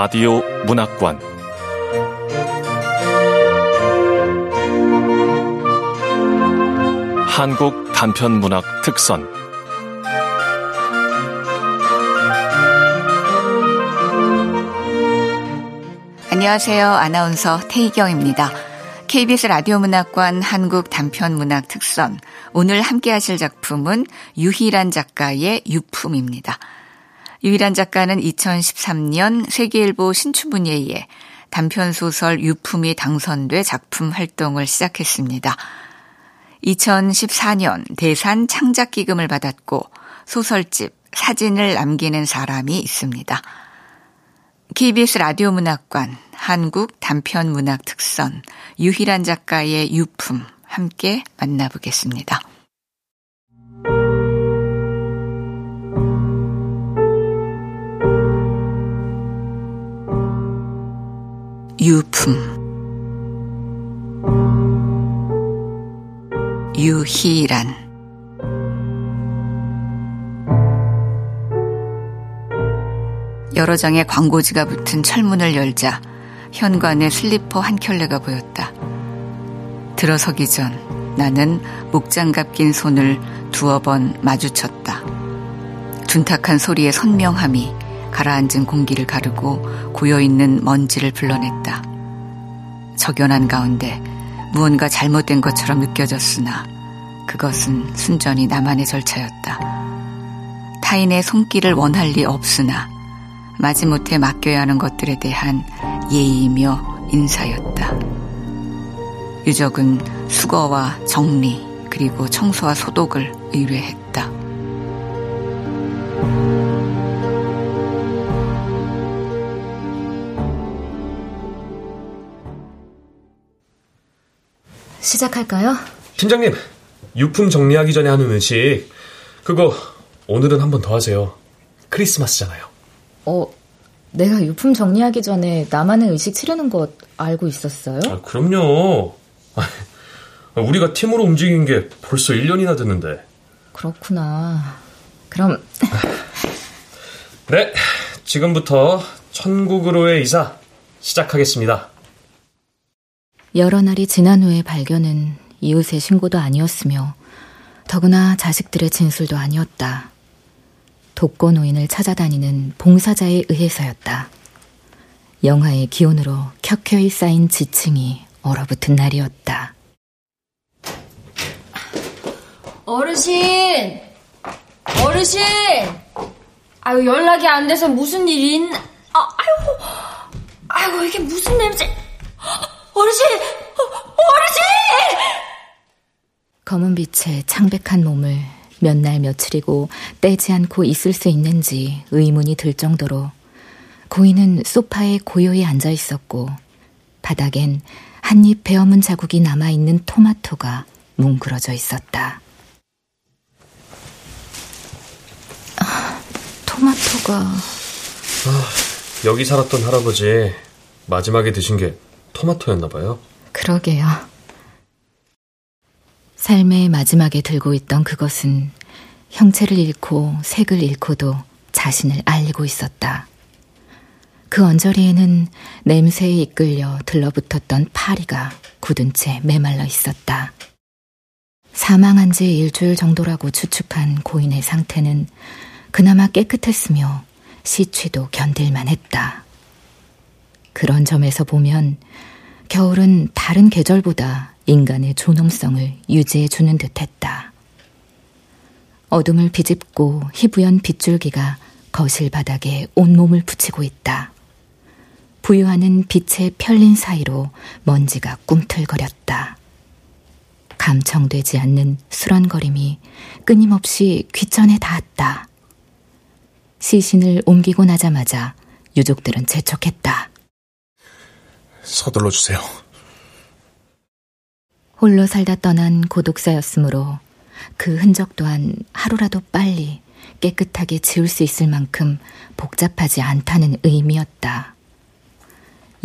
라디오 문학관 한국 단편 문학 특선 안녕하세요. 아나운서 태희경입니다. KBS 라디오 문학관 한국 단편 문학 특선. 오늘 함께 하실 작품은 유희란 작가의 유품입니다. 유희란 작가는 2013년 세계일보 신춘문예에 단편 소설 유품이 당선돼 작품 활동을 시작했습니다. 2014년 대산 창작 기금을 받았고 소설집 사진을 남기는 사람이 있습니다. KBS 라디오 문학관 한국 단편 문학 특선 유희란 작가의 유품 함께 만나보겠습니다. 유품 유희란 여러 장의 광고지가 붙은 철문을 열자 현관에 슬리퍼 한 켤레가 보였다. 들어서기 전 나는 목장갑 낀 손을 두어 번 마주쳤다. 둔탁한 소리의 선명함이 가라앉은 공기를 가르고 고여있는 먼지를 불러냈다. 적연한 가운데 무언가 잘못된 것처럼 느껴졌으나 그것은 순전히 나만의 절차였다. 타인의 손길을 원할 리 없으나 마지못해 맡겨야 하는 것들에 대한 예의이며 인사였다. 유적은 수거와 정리 그리고 청소와 소독을 의뢰했다. 시작할까요? 팀장님, 유품 정리하기 전에 하는 의식, 그거 오늘은 한 번 더 하세요. 크리스마스잖아요. 어, 내가 유품 정리하기 전에 나만의 의식 치르는 것 알고 있었어요? 아, 그럼요. 우리가 팀으로 움직인 게 벌써 1년이나 됐는데. 그렇구나. 그럼. 네, 지금부터 천국으로의 이사 시작하겠습니다. 여러 날이 지난 후의 발견은 이웃의 신고도 아니었으며 더구나 자식들의 진술도 아니었다. 독거 노인을 찾아다니는 봉사자에 의해서였다. 영하의 기온으로 켜켜이 쌓인 지층이 얼어붙은 날이었다. 어르신! 어르신! 아유, 연락이 안 돼서 무슨 있나? 아, 아이고, 아이고, 이게 무슨 냄새? 어르신! 어르신! 검은 빛에 창백한 몸을 몇 날 며칠이고 떼지 않고 있을 수 있는지 의문이 들 정도로 고인은 소파에 고요히 앉아 있었고 바닥엔 한입 베어문 자국이 남아있는 토마토가 뭉그러져 있었다. 아, 토마토가... 아, 여기 살았던 할아버지 마지막에 드신 게 토마토였나 봐요. 그러게요. 삶의 마지막에 들고 있던 그것은 형체를 잃고 색을 잃고도 자신을 알리고 있었다. 그 언저리에는 냄새에 이끌려 들러붙었던 파리가 굳은 채 메말라 있었다. 사망한 지 일주일 정도라고 추측한 고인의 상태는 그나마 깨끗했으며 시취도 견딜만 했다. 그런 점에서 보면 겨울은 다른 계절보다 인간의 존엄성을 유지해 주는 듯 했다. 어둠을 비집고 희부연 빗줄기가 거실 바닥에 온몸을 붙이고 있다. 부유하는 빛의 편린 사이로 먼지가 꿈틀거렸다. 감청되지 않는 수런거림이 끊임없이 귀천에 닿았다. 시신을 옮기고 나자마자 유족들은 재촉했다. 서둘러 주세요. 홀로 살다 떠난 고독사였으므로 그 흔적 또한 하루라도 빨리 깨끗하게 지울 수 있을 만큼 복잡하지 않다는 의미였다.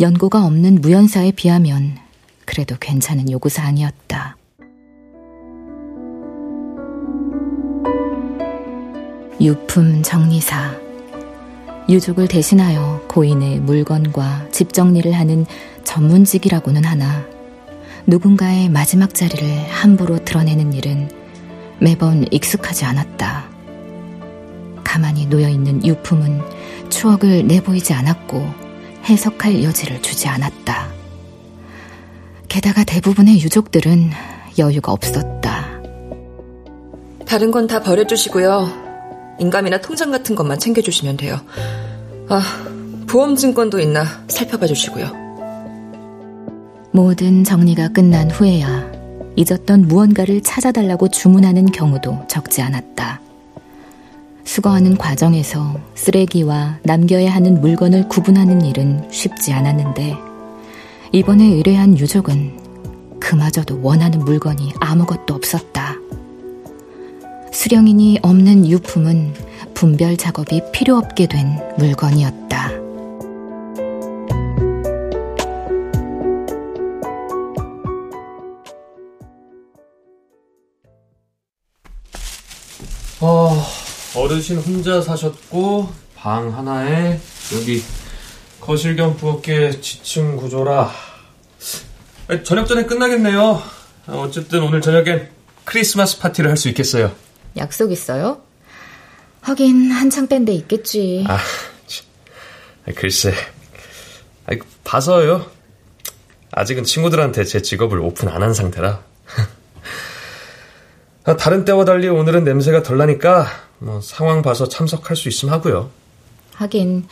연고가 없는 무연사에 비하면 그래도 괜찮은 요구사항이었다. 유품 정리사. 유족을 대신하여 고인의 물건과 집 정리를 하는 전문직이라고는 하나 누군가의 마지막 자리를 함부로 드러내는 일은 매번 익숙하지 않았다. 가만히 놓여있는 유품은 추억을 내보이지 않았고 해석할 여지를 주지 않았다. 게다가 대부분의 유족들은 여유가 없었다. 다른 건 다 버려주시고요. 인감이나 통장 같은 것만 챙겨주시면 돼요. 아, 보험 증권도 있나 살펴봐 주시고요. 모든 정리가 끝난 후에야 잊었던 무언가를 찾아달라고 주문하는 경우도 적지 않았다. 수거하는 과정에서 쓰레기와 남겨야 하는 물건을 구분하는 일은 쉽지 않았는데 이번에 의뢰한 유족은 그마저도 원하는 물건이 아무것도 없었다. 수령인이 없는 유품은 분별 작업이 필요 없게 된 물건이었다. 어르신 혼자 사셨고 방 하나에 여기 거실 겸 부엌에 지층 구조라 저녁 전에 끝나겠네요. 어쨌든 오늘 저녁엔 크리스마스 파티를 할 수 있겠어요. 약속 있어요? 하긴 한창 뺀데 있겠지. 아, 글쎄. 봐서요. 아직은 친구들한테 제 직업을 오픈 안 한 상태라. 아, 다른 때와 달리 오늘은 냄새가 덜 나니까 뭐 상황 봐서 참석할 수 있으면 하고요. 하긴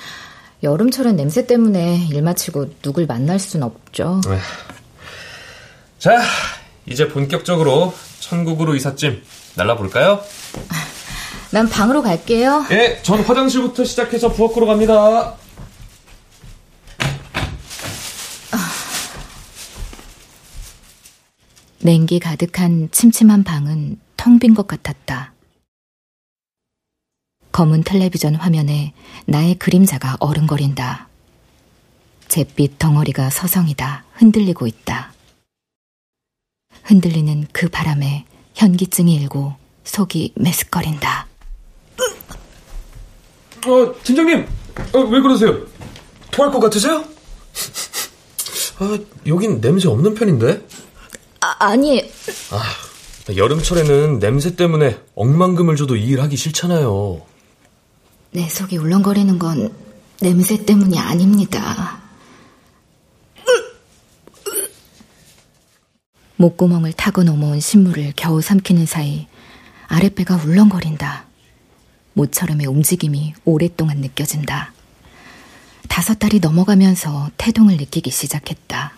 여름철엔 냄새 때문에 일 마치고 누굴 만날 순 없죠. 자, 이제 본격적으로 천국으로 이삿짐 날라볼까요? 난 방으로 갈게요. 예, 전 화장실부터 시작해서 부엌으로 갑니다. 냉기 가득한 침침한 방은 텅 빈 것 같았다. 검은 텔레비전 화면에 나의 그림자가 어른거린다. 잿빛 덩어리가 서성이다 흔들리고 있다. 흔들리는 그 바람에 현기증이 일고 속이 메스꺼린다. 어, 팀장님, 어, 왜 그러세요? 토할 것 같으세요? 아, 여긴 냄새 없는 편인데? 아, 아니. 아, 여름철에는 냄새 때문에 억만금을 줘도 이 일 하기 싫잖아요. 내 속이 울렁거리는 건 냄새 때문이 아닙니다. 목구멍을 타고 넘어온 신물을 겨우 삼키는 사이 아랫배가 울렁거린다. 모처럼의 움직임이 오랫동안 느껴진다. 다섯 달이 넘어가면서 태동을 느끼기 시작했다.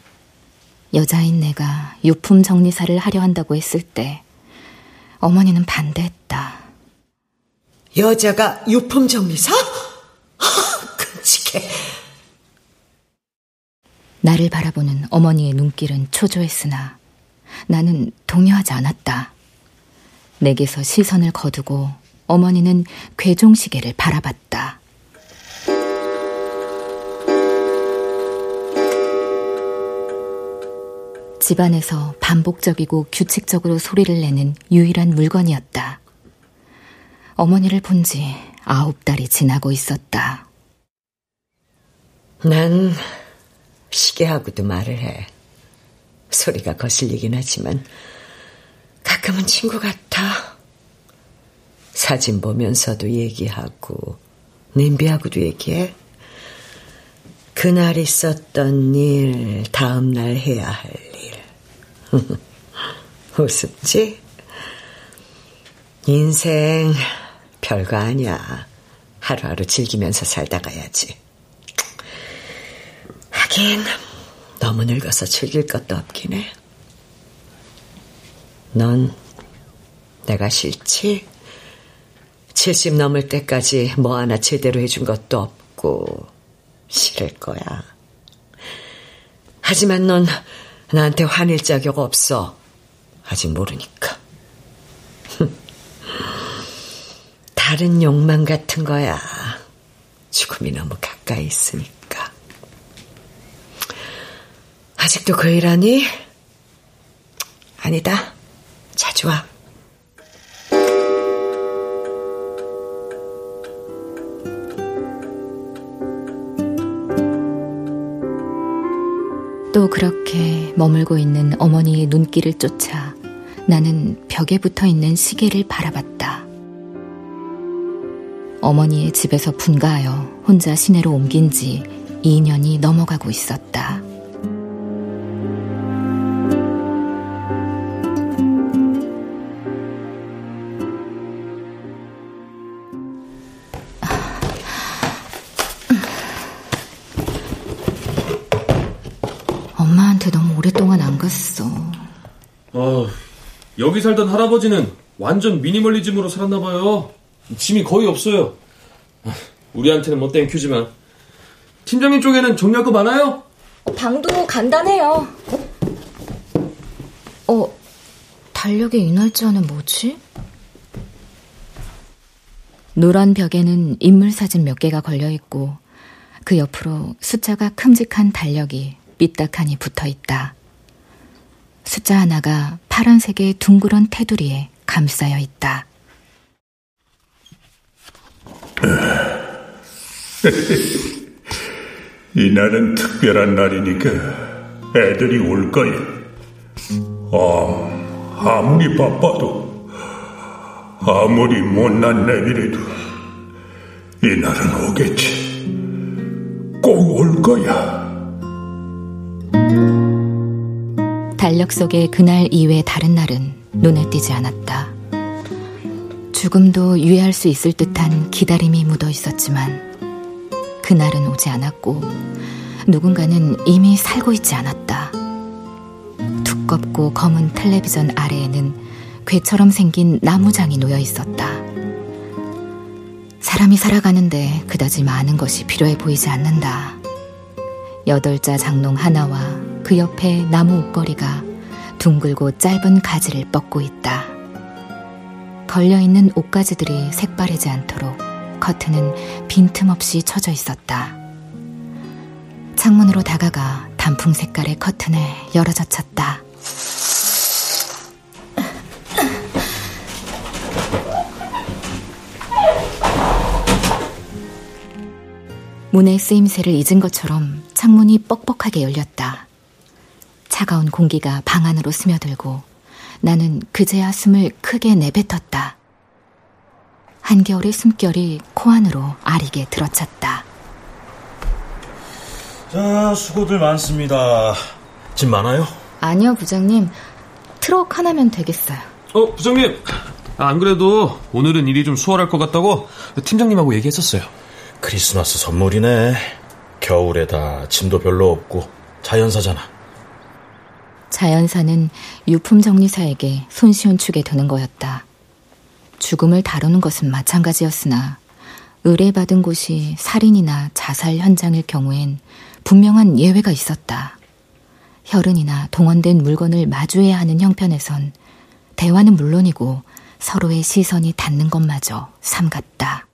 여자인 내가 유품 정리사를 하려 한다고 했을 때 어머니는 반대했다. 여자가 유품 정리사? 아, 끔찍해. 나를 바라보는 어머니의 눈길은 초조했으나 나는 동요하지 않았다. 내게서 시선을 거두고 어머니는 괴종시계를 바라봤다. 집안에서 반복적이고 규칙적으로 소리를 내는 유일한 물건이었다. 어머니를 본 지 아홉 달이 지나고 있었다. 난 시계하고도 말을 해. 소리가 거슬리긴 하지만 가끔은 친구 같아. 사진 보면서도 얘기하고 냄비하고도 얘기해. 그날 있었던 일, 다음 날 해야 할 일. 우습지? 인생 별거 아니야. 하루하루 즐기면서 살다 가야지. 하긴 너무 늙어서 즐길 것도 없긴 해. 넌 내가 싫지? 70 넘을 때까지 뭐 하나 제대로 해준 것도 없고 싫을 거야. 하지만 넌 나한테 화낼 자격 없어. 아직 모르니까. 다른 욕망 같은 거야. 죽음이 너무 가까이 있으니까. 아직도 그 일하니? 아니다. 자주 와. 또 그렇게 머물고 있는 어머니의 눈길을 쫓아 나는 벽에 붙어 있는 시계를 바라봤다. 어머니의 집에서 분가하여 혼자 시내로 옮긴 지 2년이 넘어가고 있었다. 여기 살던 할아버지는 완전 미니멀리즘으로 살았나 봐요. 짐이 거의 없어요. 우리한테는 못된 큐지만. 팀장님 쪽에는 정리할 거 많아요? 방도 간단해요. 어, 달력의 이 날짜는 뭐지? 노란 벽에는 인물 사진 몇 개가 걸려 있고 그 옆으로 숫자가 큼직한 달력이 삐딱하니 붙어 있다. 숫자 하나가 파란색의 둥그런 테두리에 감싸여 있다. 이 날은 특별한 날이니까 애들이 올 거야. 아, 아무리 바빠도, 아무리 못난 내비래도, 이 날은 오겠지. 꼭 올 거야. 달력 속의 그날 이외 다른 날은 눈에 띄지 않았다. 죽음도 유예할 수 있을 듯한 기다림이 묻어 있었지만, 그날은 오지 않았고 누군가는 이미 살고 있지 않았다. 두껍고 검은 텔레비전 아래에는 괴처럼 생긴 나무장이 놓여 있었다. 사람이 살아가는데 그다지 많은 것이 필요해 보이지 않는다. 여덟자 장롱 하나와 그 옆에 나무 옷걸이가 둥글고 짧은 가지를 뻗고 있다. 걸려있는 옷가지들이 색바르지 않도록 커튼은 빈틈없이 쳐져 있었다. 창문으로 다가가 단풍 색깔의 커튼을 열어젖혔다. 문의 쓰임새를 잊은 것처럼 창문이 뻑뻑하게 열렸다. 차가운 공기가 방 안으로 스며들고 나는 그제야 숨을 크게 내뱉었다. 한겨울의 숨결이 코 안으로 아리게 들어찼다. 자, 수고들 많습니다. 짐 많아요? 아니요, 부장님. 트럭 하나면 되겠어요. 어, 부장님. 아, 안 그래도 오늘은 일이 좀 수월할 것 같다고 팀장님하고 얘기했었어요. 크리스마스 선물이네. 겨울에다 짐도 별로 없고 자연사잖아. 자연사는 유품 정리사에게 손쉬운 축에 드는 거였다. 죽음을 다루는 것은 마찬가지였으나 의뢰받은 곳이 살인이나 자살 현장일 경우엔 분명한 예외가 있었다. 혈흔이나 동원된 물건을 마주해야 하는 형편에선 대화는 물론이고 서로의 시선이 닿는 것마저 삼갔다.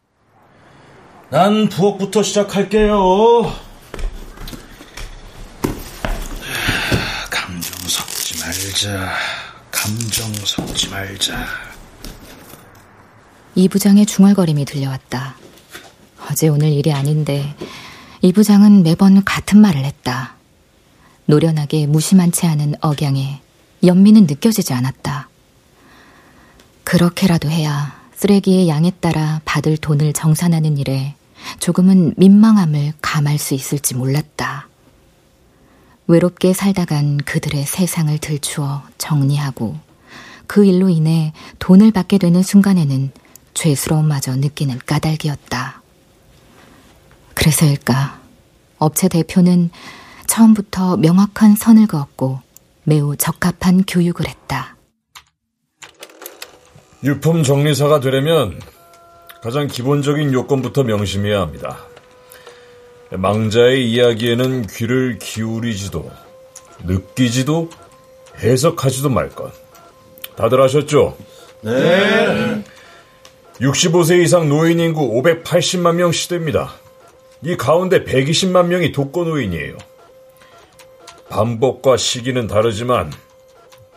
난 부엌부터 시작할게요. 감정 섞지 말자. 감정 섞지 말자. 이 부장의 중얼거림이 들려왔다. 어제 오늘 일이 아닌데 이 부장은 매번 같은 말을 했다. 노련하게 무심한 채 하는 억양에 연민은 느껴지지 않았다. 그렇게라도 해야 쓰레기의 양에 따라 받을 돈을 정산하는 일에 조금은 민망함을 감할 수 있을지 몰랐다. 외롭게 살다간 그들의 세상을 들추어 정리하고 그 일로 인해 돈을 받게 되는 순간에는 죄스러움마저 느끼는 까닭이었다. 그래서일까 업체 대표는 처음부터 명확한 선을 그었고 매우 적합한 교육을 했다. 유품 정리사가 되려면 가장 기본적인 요건부터 명심해야 합니다. 망자의 이야기에는 귀를 기울이지도 느끼지도 해석하지도 말 것. 다들 아셨죠? 네. 65세 이상 노인 인구 580만 명 시대입니다. 이 가운데 120만 명이 독거노인이에요. 반복과 시기는 다르지만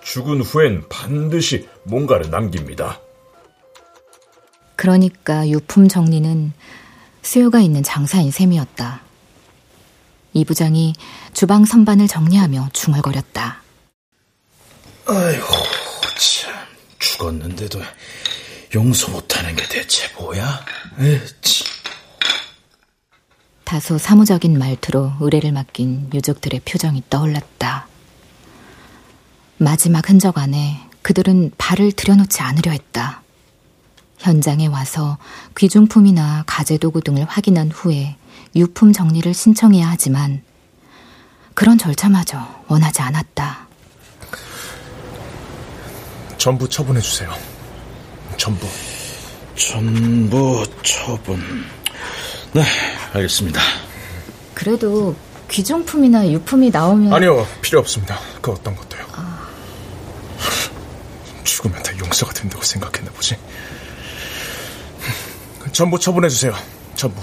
죽은 후엔 반드시 뭔가를 남깁니다. 그러니까 유품 정리는 수요가 있는 장사인 셈이었다. 이 부장이 주방 선반을 정리하며 중얼거렸다. 아이고, 참, 죽었는데도 용서 못하는 게 대체 뭐야? 에치. 다소 사무적인 말투로 의뢰를 맡긴 유족들의 표정이 떠올랐다. 마지막 흔적 안에 그들은 발을 들여놓지 않으려 했다. 현장에 와서 귀중품이나 가재도구 등을 확인한 후에 유품 정리를 신청해야 하지만 그런 절차마저 원하지 않았다. 전부 처분해 주세요. 전부. 전부 처분. 네, 알겠습니다. 그래도 귀중품이나 유품이 나오면 아니요, 필요 없습니다. 그 어떤 것도요. 아... 죽으면 다 용서가 된다고 생각했나 보지. 전부 처분해 주세요. 전부.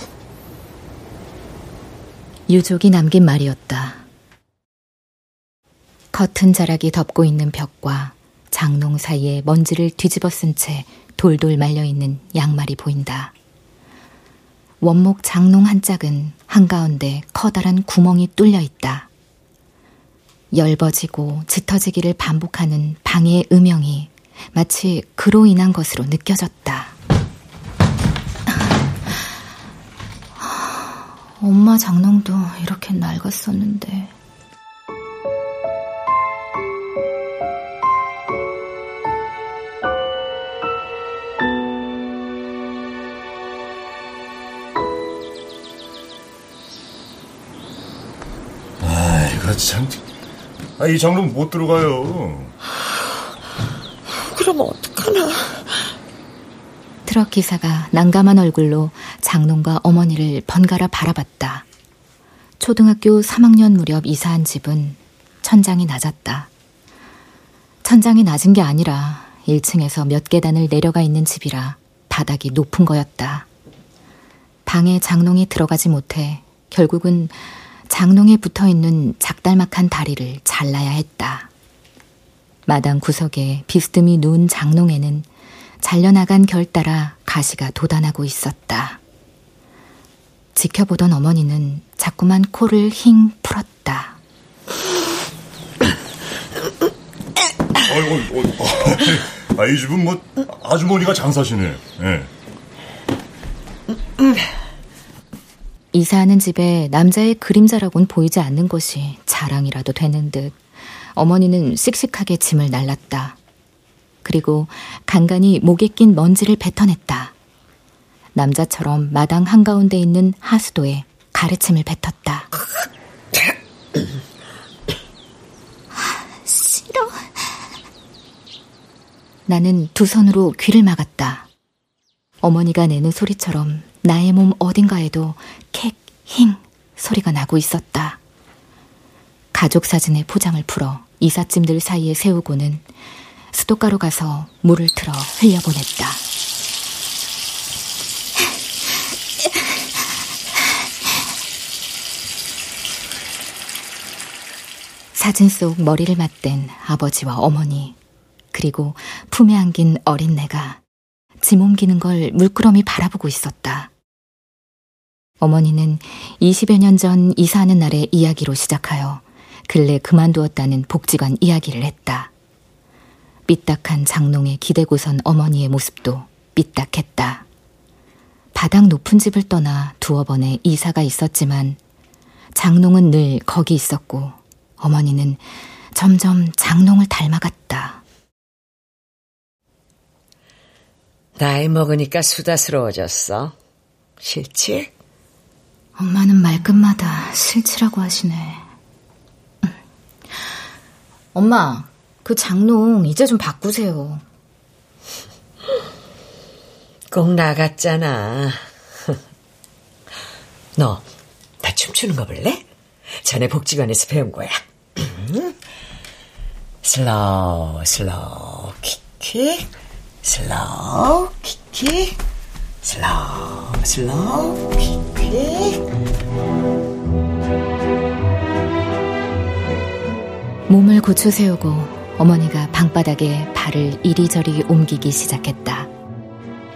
유족이 남긴 말이었다. 겉은 자락이 덮고 있는 벽과 장롱 사이에 먼지를 뒤집어 쓴 채 돌돌 말려 있는 양말이 보인다. 원목 장롱 한 짝은 한가운데 커다란 구멍이 뚫려 있다. 열버지고 짙어지기를 반복하는 방해의 음영이 마치 그로 인한 것으로 느껴졌다. 엄마 장롱도 이렇게 낡았었는데. 아, 이거 참. 아, 이 장롱 못 들어가요. 그럼 어떡하나. 트럭 기사가 난감한 얼굴로 장롱과 어머니를 번갈아 바라봤다. 초등학교 3학년 무렵 이사한 집은 천장이 낮았다. 천장이 낮은 게 아니라 1층에서 몇 계단을 내려가 있는 집이라 바닥이 높은 거였다. 방에 장롱이 들어가지 못해 결국은 장롱에 붙어 있는 작달막한 다리를 잘라야 했다. 마당 구석에 비스듬히 누운 장롱에는 잘려나간 결 따라 가시가 돋아나고 있었다. 지켜보던 어머니는 자꾸만 코를 힝 풀었다. 아이고, 아이고, 아, 이 집은 뭐 아주머니가 장사시네. 네. 이사하는 집에 남자의 그림자라곤 보이지 않는 것이 자랑이라도 되는 듯 어머니는 씩씩하게 짐을 날랐다. 그리고 간간히 목에 낀 먼지를 뱉어냈다. 남자처럼 마당 한가운데 있는 하수도에 가르침을 뱉었다. 싫어. 나는 두 손으로 귀를 막았다. 어머니가 내는 소리처럼 나의 몸 어딘가에도 캑, 힝 소리가 나고 있었다. 가족 사진의 포장을 풀어 이삿짐들 사이에 세우고는 수도가로 가서 물을 틀어 흘려보냈다. 사진 속 머리를 맞댄 아버지와 어머니, 그리고 품에 안긴 어린 내가 짐 옮기는 걸 물끄러미 바라보고 있었다. 어머니는 20여 년 전 이사하는 날의 이야기로 시작하여 근래 그만두었다는 복지관 이야기를 했다. 삐딱한 장롱에 기대고선 어머니의 모습도 삐딱했다. 바닥 높은 집을 떠나 두어 번의 이사가 있었지만 장롱은 늘 거기 있었고 어머니는 점점 장롱을 닮아갔다. 나이 먹으니까 수다스러워졌어. 싫지? 엄마는 말끝마다 싫지라고 하시네. 엄마, 그 장롱 이제 좀 바꾸세요. 꼭 나갔잖아. 너, 나 춤추는 거 볼래? 전에 복지관에서 배운 거야. slow, slow, quick quick, slow, quick quick, slow, slow, quick quick. 몸을 고쳐 세우고 어머니가 방바닥에 발을 이리저리 옮기기 시작했다.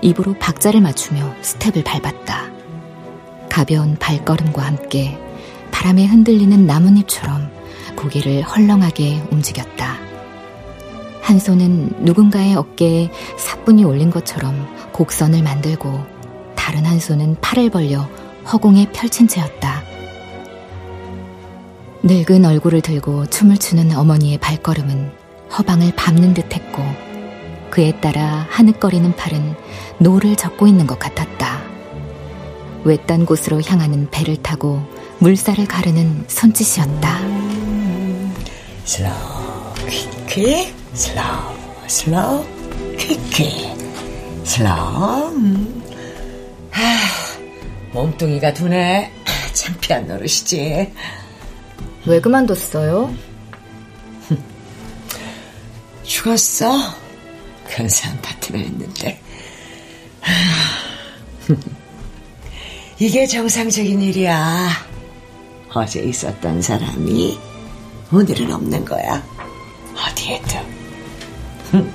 입으로 박자를 맞추며 스텝을 밟았다. 가벼운 발걸음과 함께 바람에 흔들리는 나뭇잎처럼 고개를 헐렁하게 움직였다. 한 손은 누군가의 어깨에 사뿐이 올린 것처럼 곡선을 만들고 다른 한 손은 팔을 벌려 허공에 펼친 채였다. 늙은 얼굴을 들고 춤을 추는 어머니의 발걸음은 허방을 밟는 듯 했고 그에 따라 하늘거리는 팔은 노를 젓고 있는 것 같았다. 외딴 곳으로 향하는 배를 타고 물살을 가르는 손짓이었다. slow, quick quick, slow, slow, quick quick, slow. 아, 몸뚱이가 둔해. 창피한 노릇이지. 왜 그만뒀어요? 죽었어. 근사한 파티를 했는데. 이게 정상적인 일이야. 어제 있었던 사람이 오늘은 없는 거야. 어디에든.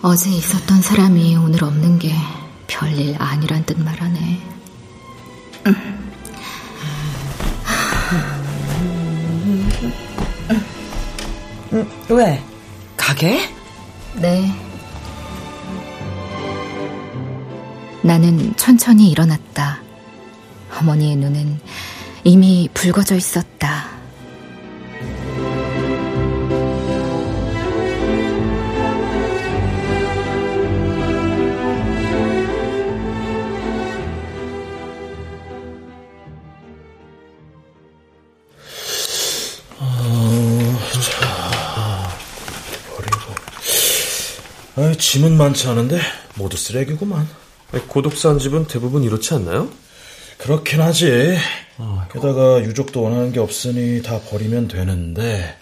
어제 있었던 사람이 오늘 없는 게 별일 아니란 뜻 말하네. 왜? 가게? 네. 나는 천천히 일어났다. 어머니의 눈은 이미 붉어져 있었다. 짐은 많지 않은데 모두 쓰레기구만. 고독사한 집은 대부분 이렇지 않나요? 그렇긴 하지. 게다가 유족도 원하는 게 없으니 다 버리면 되는데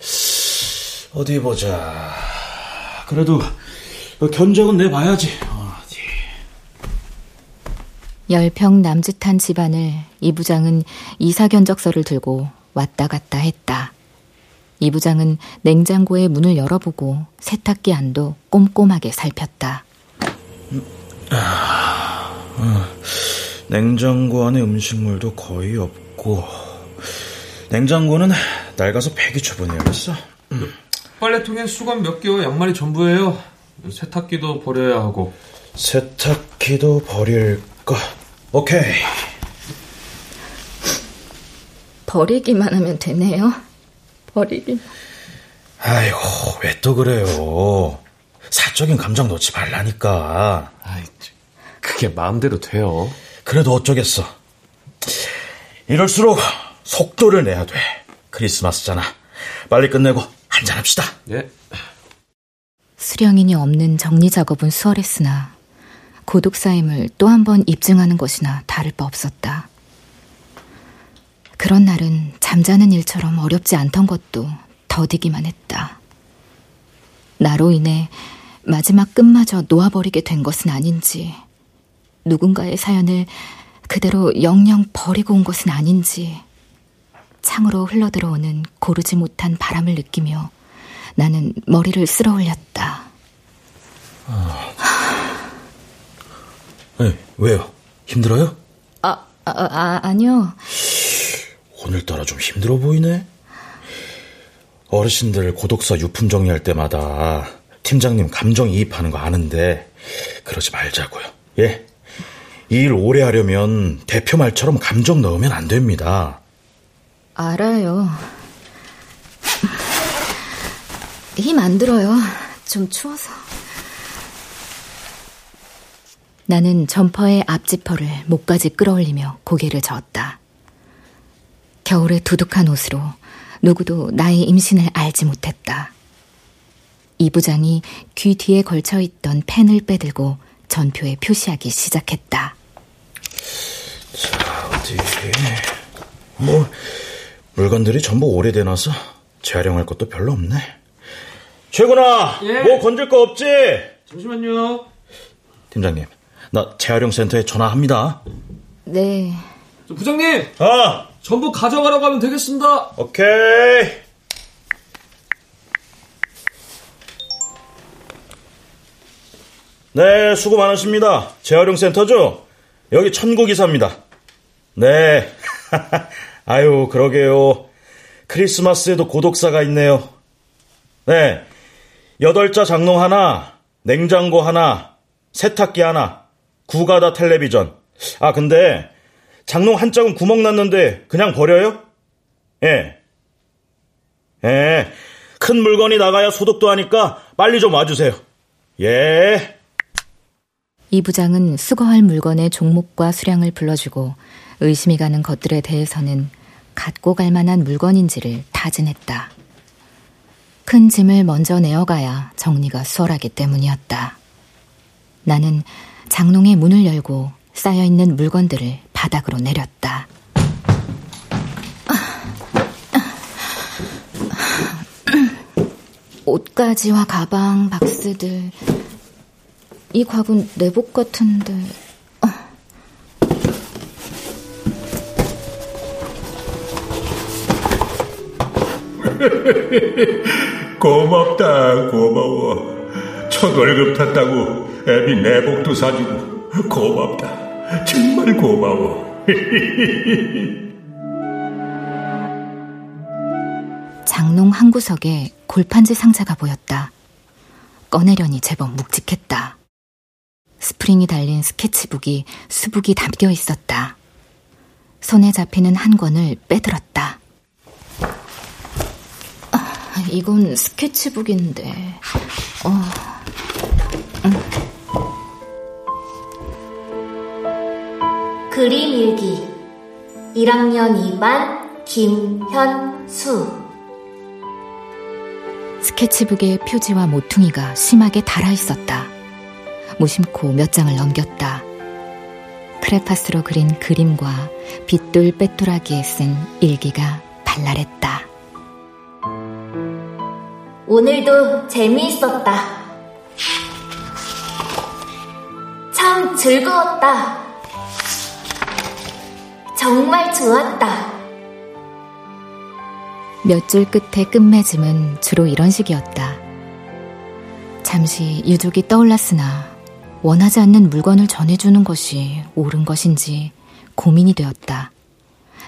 어디 보자. 그래도 견적은 내봐야지. 어디. 열평 남짓한 집안을 이 부장은 이사 견적서를 들고 왔다 갔다 했다. 이 부장은 냉장고의 문을 열어보고 세탁기 안도 꼼꼼하게 살폈다. 아, 어, 냉장고 안에 음식물도 거의 없고 냉장고는 낡아서 폐기 처분해야 겠어. 음. 빨래통엔 수건 몇 개와 양말이 전부예요. 세탁기도 버려야 하고. 세탁기도 버릴까? 오케이. 버리기만 하면 되네요. 버리기. 아이고, 왜 또 그래요? 사적인 감정 놓지 말라니까. 아이, 그게 마음대로 돼요. 그래도 어쩌겠어. 이럴수록 속도를 내야 돼. 크리스마스잖아. 빨리 끝내고 한잔합시다. 예. 수령인이 없는 정리 작업은 수월했으나 고독사임을 또 한 번 입증하는 것이나 다를 바 없었다. 그런 날은 잠자는 일처럼 어렵지 않던 것도 더디기만 했다. 나로 인해 마지막 끝마저 놓아버리게 된 것은 아닌지, 누군가의 사연을 그대로 영영 버리고 온 것은 아닌지, 창으로 흘러들어오는 고르지 못한 바람을 느끼며 나는 머리를 쓸어 올렸다. 아... 네, 왜요? 힘들어요? 아, 아, 아, 아니요. 오늘따라 좀 힘들어 보이네. 어르신들 고독서 유품 정리할 때마다 팀장님 감정이입하는 거 아는데 그러지 말자고요. 예? 이 일 오래 하려면 대표 말처럼 감정 넣으면 안 됩니다. 알아요. 힘 안 들어요. 좀 추워서. 나는 점퍼의 앞지퍼를 목까지 끌어올리며 고개를 저었다. 겨울의 두둑한 옷으로 누구도 나의 임신을 알지 못했다. 이 부장이 귀 뒤에 걸쳐 있던 펜을 빼들고 전표에 표시하기 시작했다. 자, 어디. 뭐, 물건들이 전부 오래돼놔서 재활용할 것도 별로 없네. 최구나! 예. 뭐 건질 거 없지? 잠시만요. 팀장님, 나 재활용 센터에 전화합니다. 네. 부장님! 아! 전부 가져가라고 하면 되겠습니다. 오케이. 네, 수고 많으십니다. 재활용센터죠? 여기 천국이사입니다. 네. 아유, 그러게요. 크리스마스에도 고독사가 있네요. 네. 여덟자 장롱 하나, 냉장고 하나, 세탁기 하나, 구가다 텔레비전. 아, 근데 장롱 한 짝은 구멍 났는데 그냥 버려요? 예. 예. 큰 물건이 나가야 소독도 하니까 빨리 좀 와주세요. 예. 이 부장은 수거할 물건의 종목과 수량을 불러주고 의심이 가는 것들에 대해서는 갖고 갈 만한 물건인지를 타진했다. 큰 짐을 먼저 내어가야 정리가 수월하기 때문이었다. 나는 장롱의 문을 열고 쌓여있는 물건들을 바닥으로 내렸다. 옷가지와 가방, 박스들. 이 곽은 내복 같은데. 고맙다, 고마워. 첫 월급 탔다고 애비 내복도 사주고 고맙다. 정말 고마워. 장롱 한 구석에 골판지 상자가 보였다. 꺼내려니 제법 묵직했다. 스프링이 달린 스케치북이 수북이 담겨 있었다. 손에 잡히는 한 권을 빼들었다. 아, 이건 스케치북인데, 어, 응. 그림 일기 1학년 2반 김현수 스케치북의 표지와 모퉁이가 심하게 달아 있었다. 무심코 몇 장을 넘겼다. 크레파스로 그린 그림과 빗돌 빼뚜라기에 쓴 일기가 발랄했다. 오늘도 재미있었다. 참 즐거웠다. 정말 좋았다. 몇 줄 끝의 끝맺음은 주로 이런 식이었다. 잠시 유족이 떠올랐으나 원하지 않는 물건을 전해주는 것이 옳은 것인지 고민이 되었다.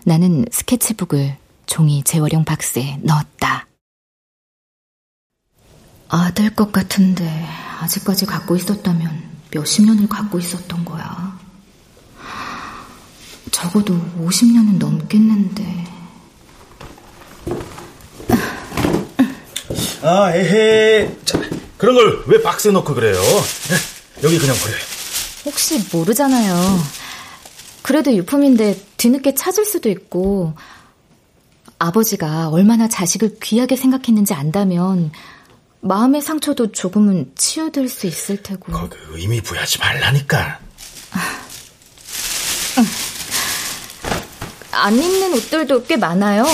나는 스케치북을 종이 재활용 박스에 넣었다. 아들 것 같은데 아직까지 갖고 있었다면 몇십 년을 갖고 있었던 거야. 적어도 50년은 넘겠는데. 아, 에헤. 자, 그런 걸 왜 박스에 넣고 그래요? 여기 그냥 버려요. 혹시 모르잖아요. 그래도 유품인데 뒤늦게 찾을 수도 있고, 아버지가 얼마나 자식을 귀하게 생각했는지 안다면, 마음의 상처도 조금은 치유될 수 있을 테고. 거기 의미 부여하지 말라니까. 안 입는 옷들도 꽤 많아요.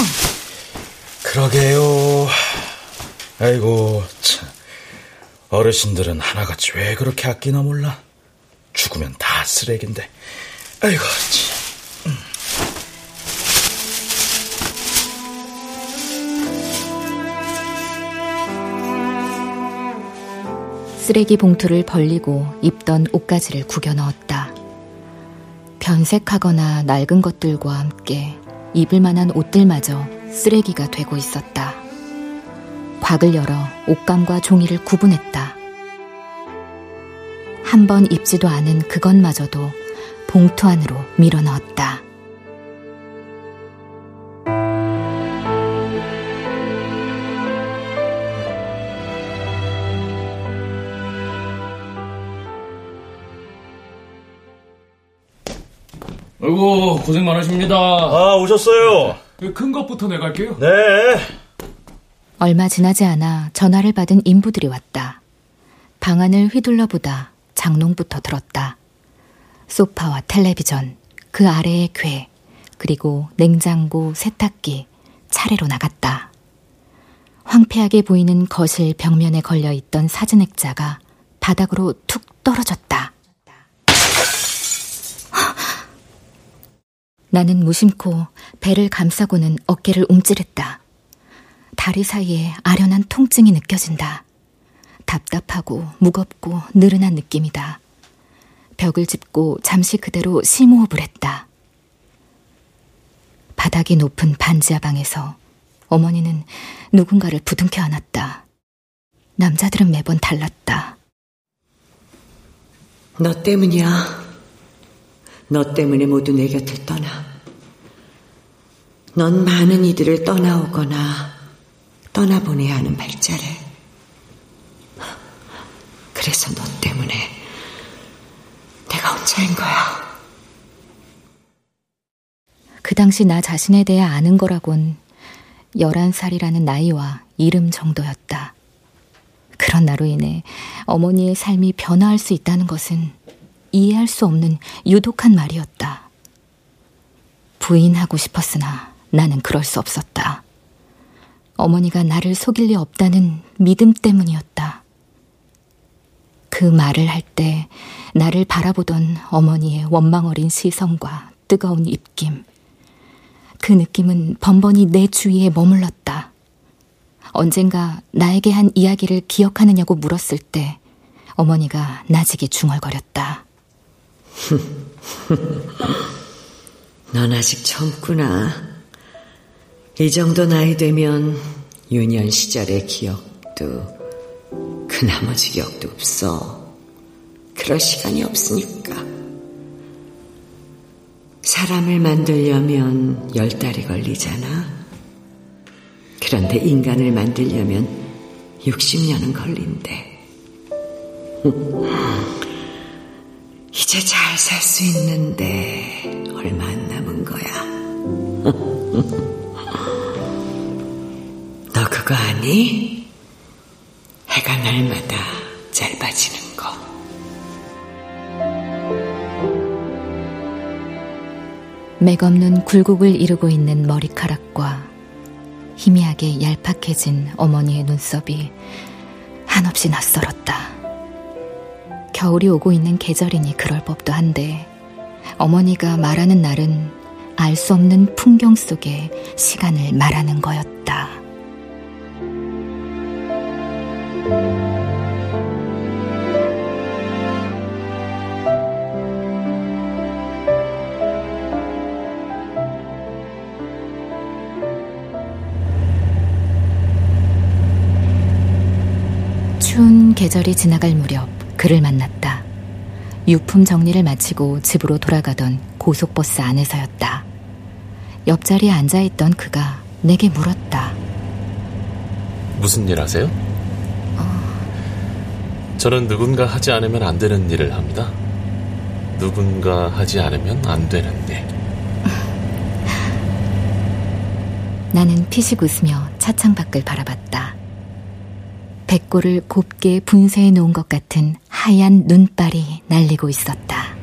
그러게요. 아이고, 참. 어르신들은 하나같이 왜 그렇게 아끼나 몰라. 죽으면 다 쓰레기인데. 아이고, 참. 쓰레기 봉투를 벌리고 입던 옷가지를 구겨 넣었다. 변색하거나 낡은 것들과 함께 입을 만한 옷들마저 쓰레기가 되고 있었다. 곽을 열어 옷감과 종이를 구분했다. 한 번 입지도 않은 그것마저도 봉투 안으로 밀어 넣었다. 아이고 고생 많으십니다. 아 오셨어요. 큰 것부터 내갈게요. 네. 얼마 지나지 않아 전화를 받은 인부들이 왔다. 방안을 휘둘러 보다 장롱부터 들었다. 소파와 텔레비전, 그 아래의 괴, 그리고 냉장고, 세탁기, 차례로 나갔다. 황폐하게 보이는 거실 벽면에 걸려 있던 사진 액자가 바닥으로 툭 떨어졌다. 나는 무심코 배를 감싸고는 어깨를 움찔했다. 다리 사이에 아련한 통증이 느껴진다. 답답하고 무겁고 느른한 느낌이다. 벽을 짚고 잠시 그대로 심호흡을 했다. 바닥이 높은 반지하 방에서 어머니는 누군가를 부둥켜 안았다. 남자들은 매번 달랐다. 너 때문이야. 너 때문에 모두 내 곁을 떠나. 넌 많은 이들을 떠나오거나 떠나보내야 하는 발자래. 그래서 너 때문에 내가 혼자인 거야. 그 당시 나 자신에 대해 아는 거라곤 11살이라는 나이와 이름 정도였다. 그런 나로 인해 어머니의 삶이 변화할 수 있다는 것은 이해할 수 없는 유독한 말이었다. 부인하고 싶었으나 나는 그럴 수 없었다. 어머니가 나를 속일 리 없다는 믿음 때문이었다. 그 말을 할 때 나를 바라보던 어머니의 원망 어린 시선과 뜨거운 입김. 그 느낌은 번번이 내 주위에 머물렀다. 언젠가 나에게 한 이야기를 기억하느냐고 물었을 때 어머니가 나직이 중얼거렸다. 넌 아직 젊구나. 이 정도 나이 되면 유년 시절의 기억도 그 나머지 기억도 없어. 그럴 시간이 없으니까. 사람을 만들려면 열 달이 걸리잖아. 그런데 인간을 만들려면 60년은 걸린대. 이제 잘 살 수 있는데 얼마 안 남은 거야. 너 그거 아니? 해가 날마다 짧아지는 거. 맥없는 굴곡을 이루고 있는 머리카락과 희미하게 얄팍해진 어머니의 눈썹이 한없이 낯설었다. 겨울이 오고 있는 계절이니 그럴 법도 한데 어머니가 말하는 날은 알 수 없는 풍경 속에 시간을 말하는 거였다. 추운 계절이 지나갈 무렵 그를 만났다. 유품 정리를 마치고 집으로 돌아가던 고속버스 안에서였다. 옆자리에 앉아있던 그가 내게 물었다. 무슨 일 하세요? 저는 누군가 하지 않으면 안 되는 일을 합니다. 누군가 하지 않으면 안 되는 일. 나는 피식 웃으며 차창 밖을 바라봤다. 백골을 곱게 분쇄해 놓은 것 같은 하얀 눈발이 날리고 있었다.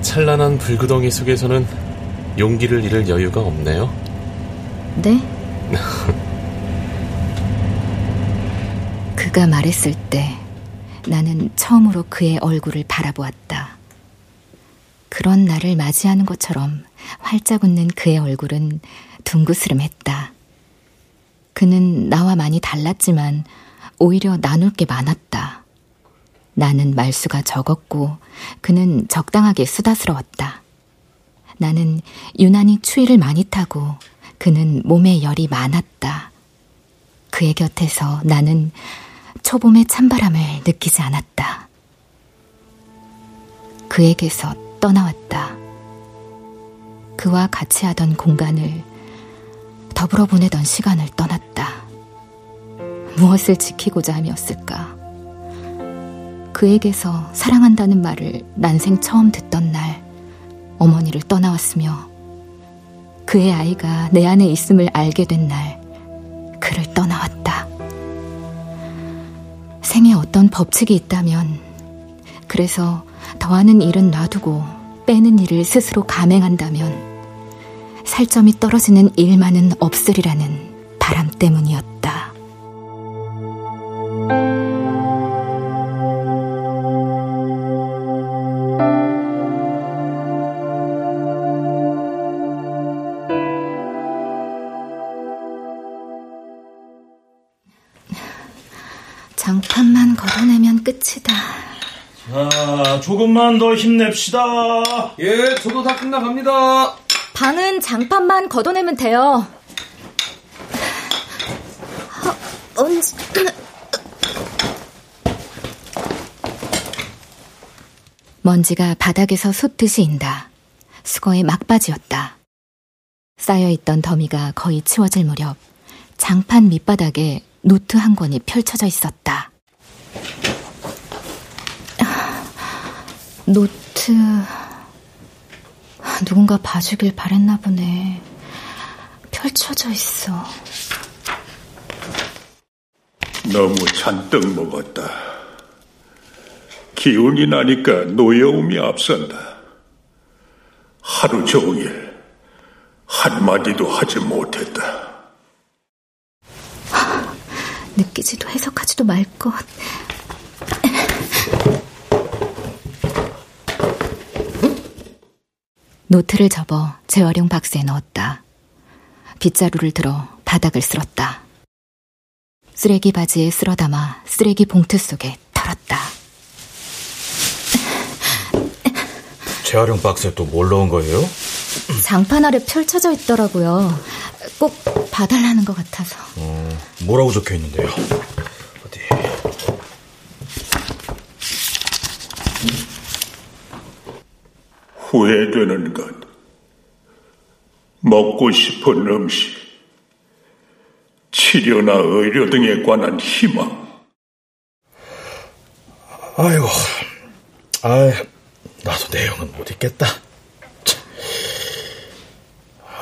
찬란한 불구덩이 속에서는 용기를 잃을 여유가 없네요. 네? 그가 말했을 때 나는 처음으로 그의 얼굴을 바라보았다. 그런 나를 맞이하는 것처럼 활짝 웃는 그의 얼굴은 둥그스름했다. 그는 나와 많이 달랐지만 오히려 나눌 게 많았다. 나는 말수가 적었고 그는 적당하게 수다스러웠다. 나는 유난히 추위를 많이 타고 그는 몸에 열이 많았다. 그의 곁에서 나는 초봄의 찬바람을 느끼지 않았다. 그에게서 떠나왔다. 그와 같이 하던 공간을 더불어 보내던 시간을 떠났다. 무엇을 지키고자 함이었을까? 그에게서 사랑한다는 말을 난생 처음 듣던 날 어머니를 떠나왔으며 그의 아이가 내 안에 있음을 알게 된 날 그를 떠나왔다. 생에 어떤 법칙이 있다면 그래서 더하는 일은 놔두고 빼는 일을 스스로 감행한다면 살점이 떨어지는 일만은 없으리라는 바람 때문이었다. 조금만 더 힘냅시다. 예, 저도 다 끝나갑니다. 방은 장판만 걷어내면 돼요. 어, 언제... 먼지가 바닥에서 솟듯이 인다. 수거의 막바지였다. 쌓여있던 더미가 거의 치워질 무렵 장판 밑바닥에 노트 한 권이 펼쳐져 있었다. 노트... 누군가 봐주길 바랬나 보네. 펼쳐져 있어. 너무 잔뜩 먹었다. 기운이 나니까 노여움이 앞선다. 하루 종일 한마디도 하지 못했다. 느끼지도 해석하지도 말 것. 노트를 접어 재활용 박스에 넣었다. 빗자루를 들어 바닥을 쓸었다. 쓰레기 바지에 쓸어 담아 쓰레기 봉투 속에 털었다. 재활용 박스에 또 뭘 넣은 거예요? 장판 아래 펼쳐져 있더라고요. 꼭 봐달라는 것 같아서. 어, 뭐라고 적혀 있는데요? 어디? 후회되는 것. 먹고 싶은 음식. 치료나 의료 등에 관한 희망. 아이고, 아 나도 내용은 못 읽겠다.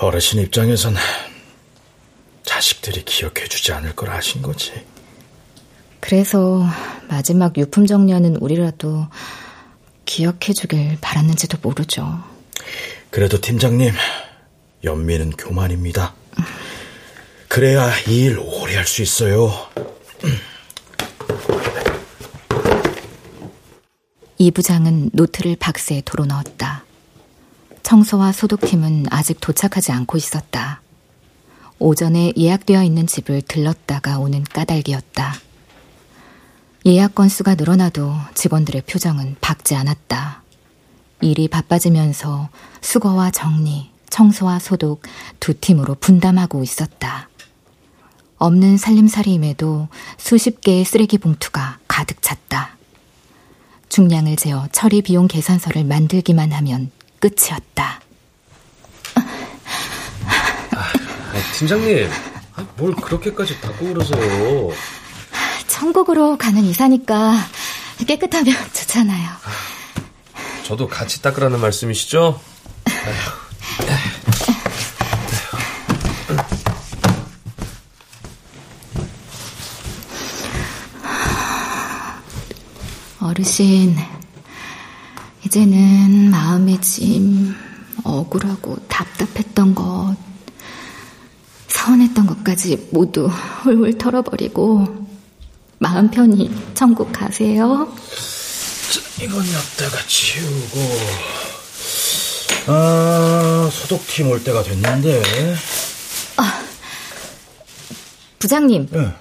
어르신 입장에선 자식들이 기억해주지 않을 걸 아신 거지. 그래서 마지막 유품 정리하는 우리라도 기억해주길 바랐는지도 모르죠. 그래도 팀장님, 연민은 교만입니다. 그래야 이 일 오래 할 수 있어요. 이 부장은 노트를 박스에 도로 넣었다. 청소와 소독팀은 아직 도착하지 않고 있었다. 오전에 예약되어 있는 집을 들렀다가 오는 까닭이었다. 예약 건수가 늘어나도 직원들의 표정은 밝지 않았다. 일이 바빠지면서 수거와 정리, 청소와 소독 두 팀으로 분담하고 있었다. 없는 살림살이임에도 수십 개의 쓰레기 봉투가 가득 찼다. 중량을 재어 처리 비용 계산서를 만들기만 하면 끝이었다. 아, 팀장님, 뭘 그렇게까지 닦고 그러세요? 천국으로 가는 이사니까 깨끗하면 좋잖아요. 저도 같이 닦으라는 말씀이시죠? 어르신, 이제는 마음의 짐, 억울하고 답답했던 것, 서운했던 것까지 모두 훌훌 털어버리고 마음 편히 천국 가세요. 이건 여기다가 치우고 아 소독팀 올 때가 됐는데 아, 부장님 네.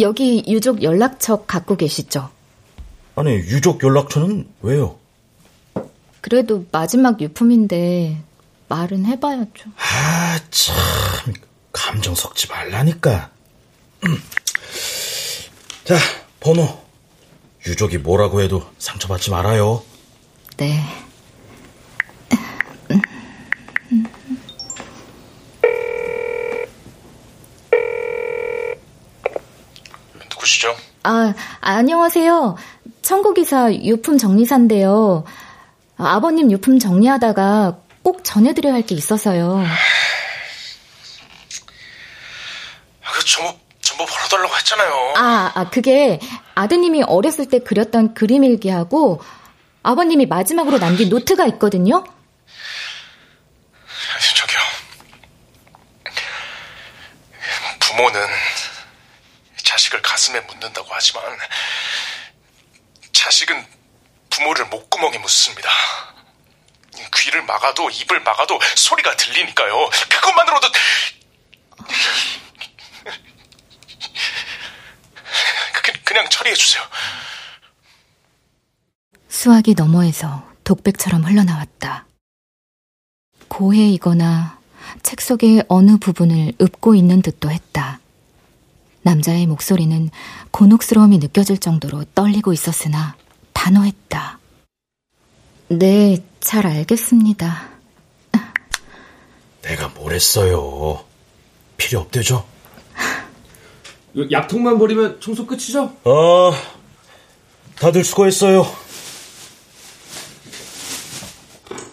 여기 유족 연락처 갖고 계시죠? 아니 유족 연락처는 왜요? 그래도 마지막 유품인데 말은 해봐야죠. 아 참 감정 섞지 말라니까. 음. 자, 번호. 유족이 뭐라고 해도 상처받지 말아요. 네. 누구시죠? 아, 안녕하세요. 청구기사 유품 정리사인데요. 아버님 유품 정리하다가 꼭 전해드려야 할 게 있어서요. 그 전부 전부 벌어달라고 했잖 아, 아, 그게 아드님이 어렸을 때 그렸던 그림 일기하고 아버님이 마지막으로 남긴 노트가 있거든요. 저기요. 부모는 자식을 가슴에 묻는다고 하지만 자식은 부모를 목구멍에 묻습니다. 귀를 막아도 입을 막아도 소리가 들리니까요. 그것만으로도 그냥 처리해주세요. 수화기 너머에서 독백처럼 흘러나왔다. 고해이거나 책 속의 어느 부분을 읊고 있는 듯도 했다. 남자의 목소리는 곤혹스러움이 느껴질 정도로 떨리고 있었으나 단호했다. 네, 잘 알겠습니다. 내가 뭘 했어요? 필요 없대죠? 약통만 버리면 청소 끝이죠? 아, 다들 수고했어요.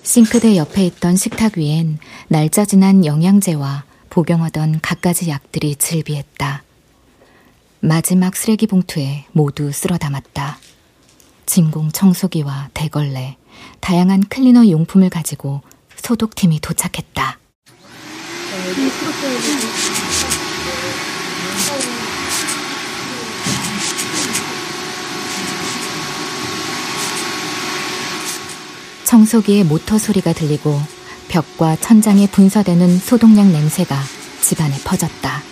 싱크대 옆에 있던 식탁 위엔 날짜 지난 영양제와 복용하던 갖가지 약들이 즐비했다. 마지막 쓰레기 봉투에 모두 쓸어 담았다. 진공 청소기와 대걸레, 다양한 클리너 용품을 가지고 소독팀이 도착했다. 청소기의 모터 소리가 들리고 벽과 천장에 분사되는 소독약 냄새가 집안에 퍼졌다.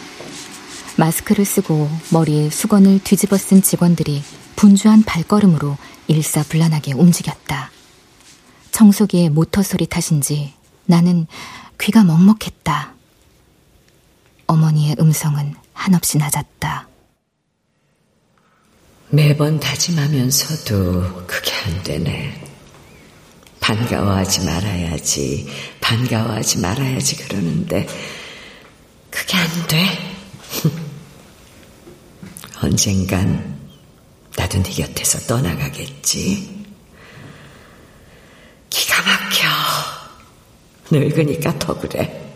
마스크를 쓰고 머리에 수건을 뒤집어 쓴 직원들이 분주한 발걸음으로 일사불란하게 움직였다. 청소기의 모터 소리 탓인지 나는 귀가 먹먹했다. 어머니의 음성은 한없이 낮았다. 매번 다짐하면서도 그게 안 되네. 반가워하지 말아야지, 반가워하지 말아야지 그러는데 그게 안 돼. 언젠간 나도 네 곁에서 떠나가겠지. 기가 막혀. 늙으니까 더 그래.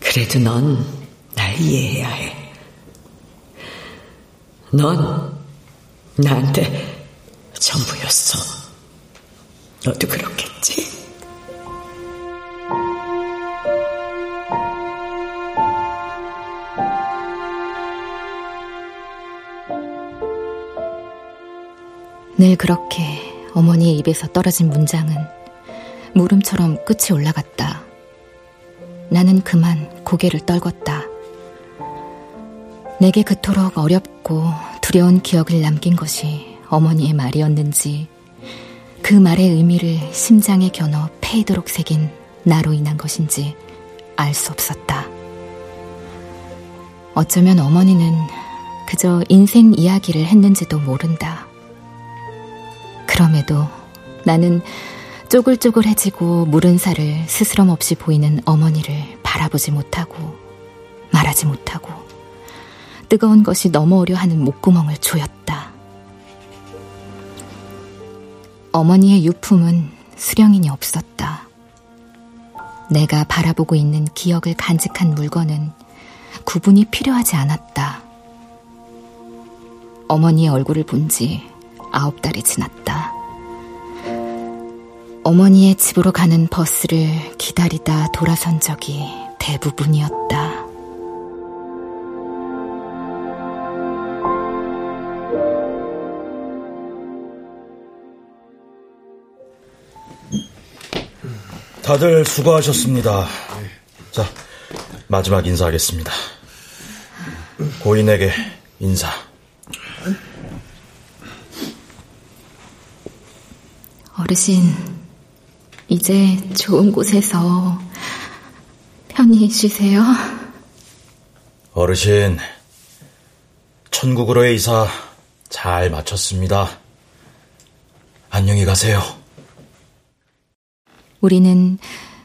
그래도 넌 날 이해해야 해. 넌 나한테 전부였어. 너도 그렇겠지? 늘 그렇게 어머니의 입에서 떨어진 문장은 물음처럼 끝이 올라갔다. 나는 그만 고개를 떨궜다. 내게 그토록 어렵고 두려운 기억을 남긴 것이 어머니의 말이었는지 그 말의 의미를 심장에 겨눠 패이도록 새긴 나로 인한 것인지 알 수 없었다. 어쩌면 어머니는 그저 인생 이야기를 했는지도 모른다. 그럼에도 나는 쪼글쪼글해지고 무른 살을 스스럼 없이 보이는 어머니를 바라보지 못하고 말하지 못하고 뜨거운 것이 넘어오려 하는 목구멍을 조였다. 어머니의 유품은 수령인이 없었다. 내가 바라보고 있는 기억을 간직한 물건은 구분이 필요하지 않았다. 어머니의 얼굴을 본 지 아홉 달이 지났다. 어머니의 집으로 가는 버스를 기다리다 돌아선 적이 대부분이었다. 다들 수고하셨습니다. 자, 마지막 인사하겠습니다. 고인에게 인사. 어르신, 이제 좋은 곳에서 편히 쉬세요. 어르신, 천국으로의 이사 잘 마쳤습니다. 안녕히 가세요. 우리는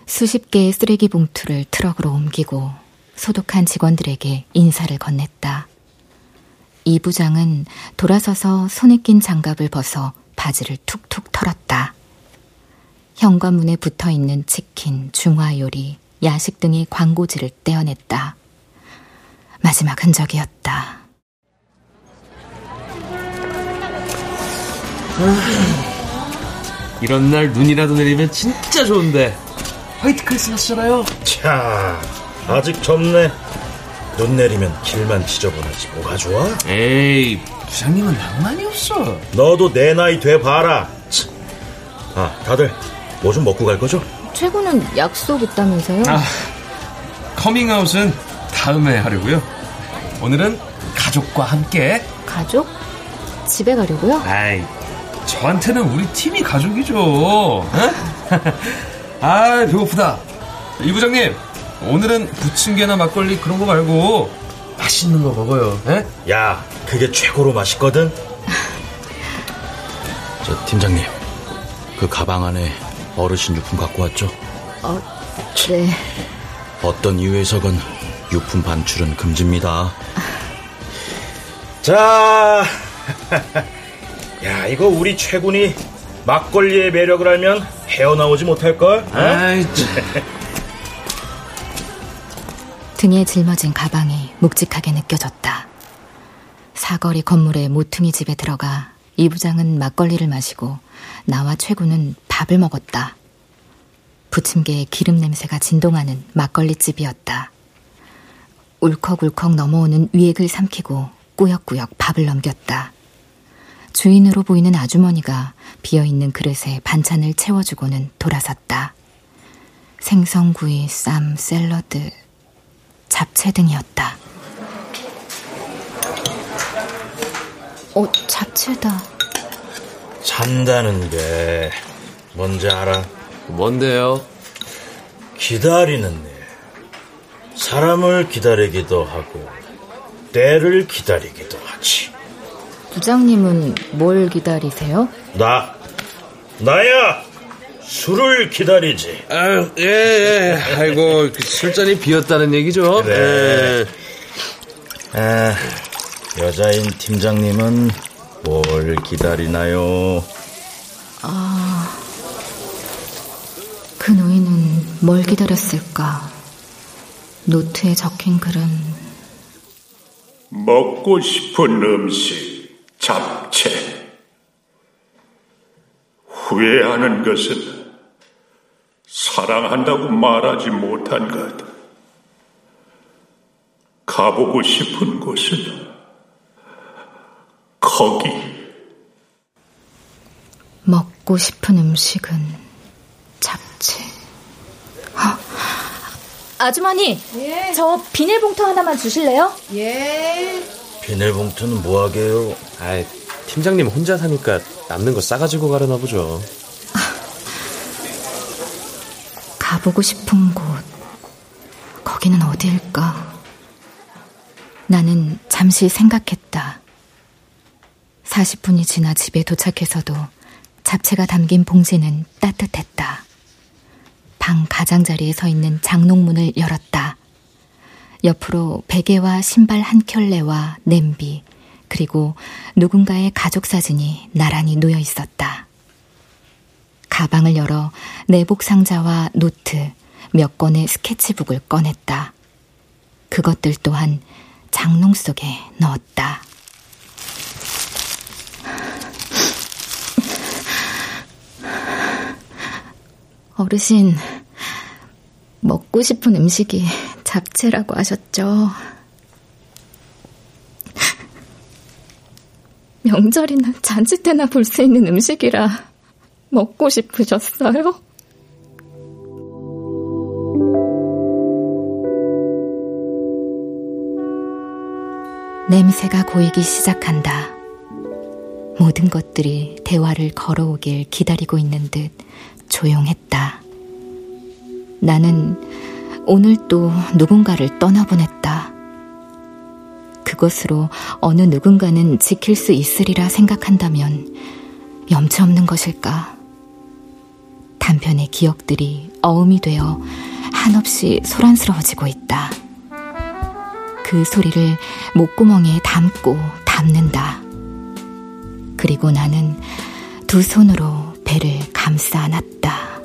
수십 개의 쓰레기 봉투를 트럭으로 옮기고 소독한 직원들에게 인사를 건넸다. 이 부장은 돌아서서 손에 낀 장갑을 벗어 바지를 툭툭 털었다. 현관문에 붙어 있는 치킨, 중화 요리, 야식 등의 광고지를 떼어냈다. 마지막 흔적이었다. 이런 날 눈이라도 내리면 진짜 좋은데 화이트 크리스마스잖아요. 차, 아직 젊네. 눈 내리면 길만 지저분하지 뭐가 좋아? 에이, 부장님은 낭만이 없어. 너도 내 나이 돼 봐라. 아, 다들 뭐 좀 먹고 갈 거죠? 최고는 약속 있다면서요? 아, 커밍아웃은 다음에 하려고요. 오늘은 가족과 함께. 가족? 집에 가려고요? 아이, 저한테는 우리 팀이 가족이죠. 어? 아, 배고프다. 이 부장님, 오늘은 부침개나 막걸리 그런 거 말고 맛있는 거 먹어요. 에? 야, 그게 최고로 맛있거든. 저 팀장님, 그 가방 안에 어르신 유품 갖고 왔죠? 어, 네. 어떤 이유에서건 유품 반출은 금지입니다. 자, 야, 이거 우리 최군이 막걸리의 매력을 알면 헤어나오지 못할걸? 어? 아이, 등에 짊어진 가방이 묵직하게 느껴졌다. 사거리 건물의 모퉁이 집에 들어가 이 부장은 막걸리를 마시고 나와 최군은 밥을 먹었다. 부침개의 기름 냄새가 진동하는 막걸리집이었다. 울컥울컥 넘어오는 위액을 삼키고 꾸역꾸역 밥을 넘겼다. 주인으로 보이는 아주머니가 비어있는 그릇에 반찬을 채워주고는 돌아섰다. 생선구이, 쌈, 샐러드, 잡채 등이었다. 어, 잡채다. 산다는 게 뭔지 알아? 뭔데요? 기다리는 일. 사람을 기다리기도 하고 때를 기다리기도 하지. 부장님은 뭘 기다리세요? 나 나야 술을 기다리지. 아유, 예, 예. 아이고, 그 술잔이 비었다는 얘기죠? 그래. 예. 아, 여자인 팀장님은 뭘 기다리나요? 아, 그 노인은 뭘 기다렸을까? 노트에 적힌 글은 먹고 싶은 음식, 잡채. 후회하는 것은 사랑한다고 말하지 못한 것. 가보고 싶은 곳은 거기. 먹고 싶은 음식은 잡채. 아, 아주머니, 예. 저 비닐봉투 하나만 주실래요? 예. 비닐봉투는 뭐 하게요? 아, 팀장님 혼자 사니까 남는 거 싸가지고 가려나 보죠. 가보고 싶은 곳, 거기는 어디일까? 나는 잠시 생각했다. 40분이 지나 집에 도착해서도 잡채가 담긴 봉지는 따뜻했다. 방 가장자리에 서 있는 장롱문을 열었다. 옆으로 베개와 신발 한 켤레와 냄비, 그리고 누군가의 가족 사진이 나란히 놓여 있었다. 가방을 열어 내복 상자와 노트, 몇 권의 스케치북을 꺼냈다. 그것들 또한 장롱 속에 넣었다. 어르신, 먹고 싶은 음식이 잡채라고 하셨죠? 명절이나 잔치 때나 볼 수 있는 음식이라 먹고 싶으셨어요? 냄새가 고이기 시작한다. 모든 것들이 대화를 걸어오길 기다리고 있는 듯 조용했다. 나는 오늘 또 누군가를 떠나보냈다. 그것으로 어느 누군가는 지킬 수 있으리라 생각한다면 염치 없는 것일까? 단편의 기억들이 어음이 되어 한없이 소란스러워지고 있다. 그 소리를 목구멍에 담고 담는다. 그리고 나는 두 손으로 배를 감싸 안았다.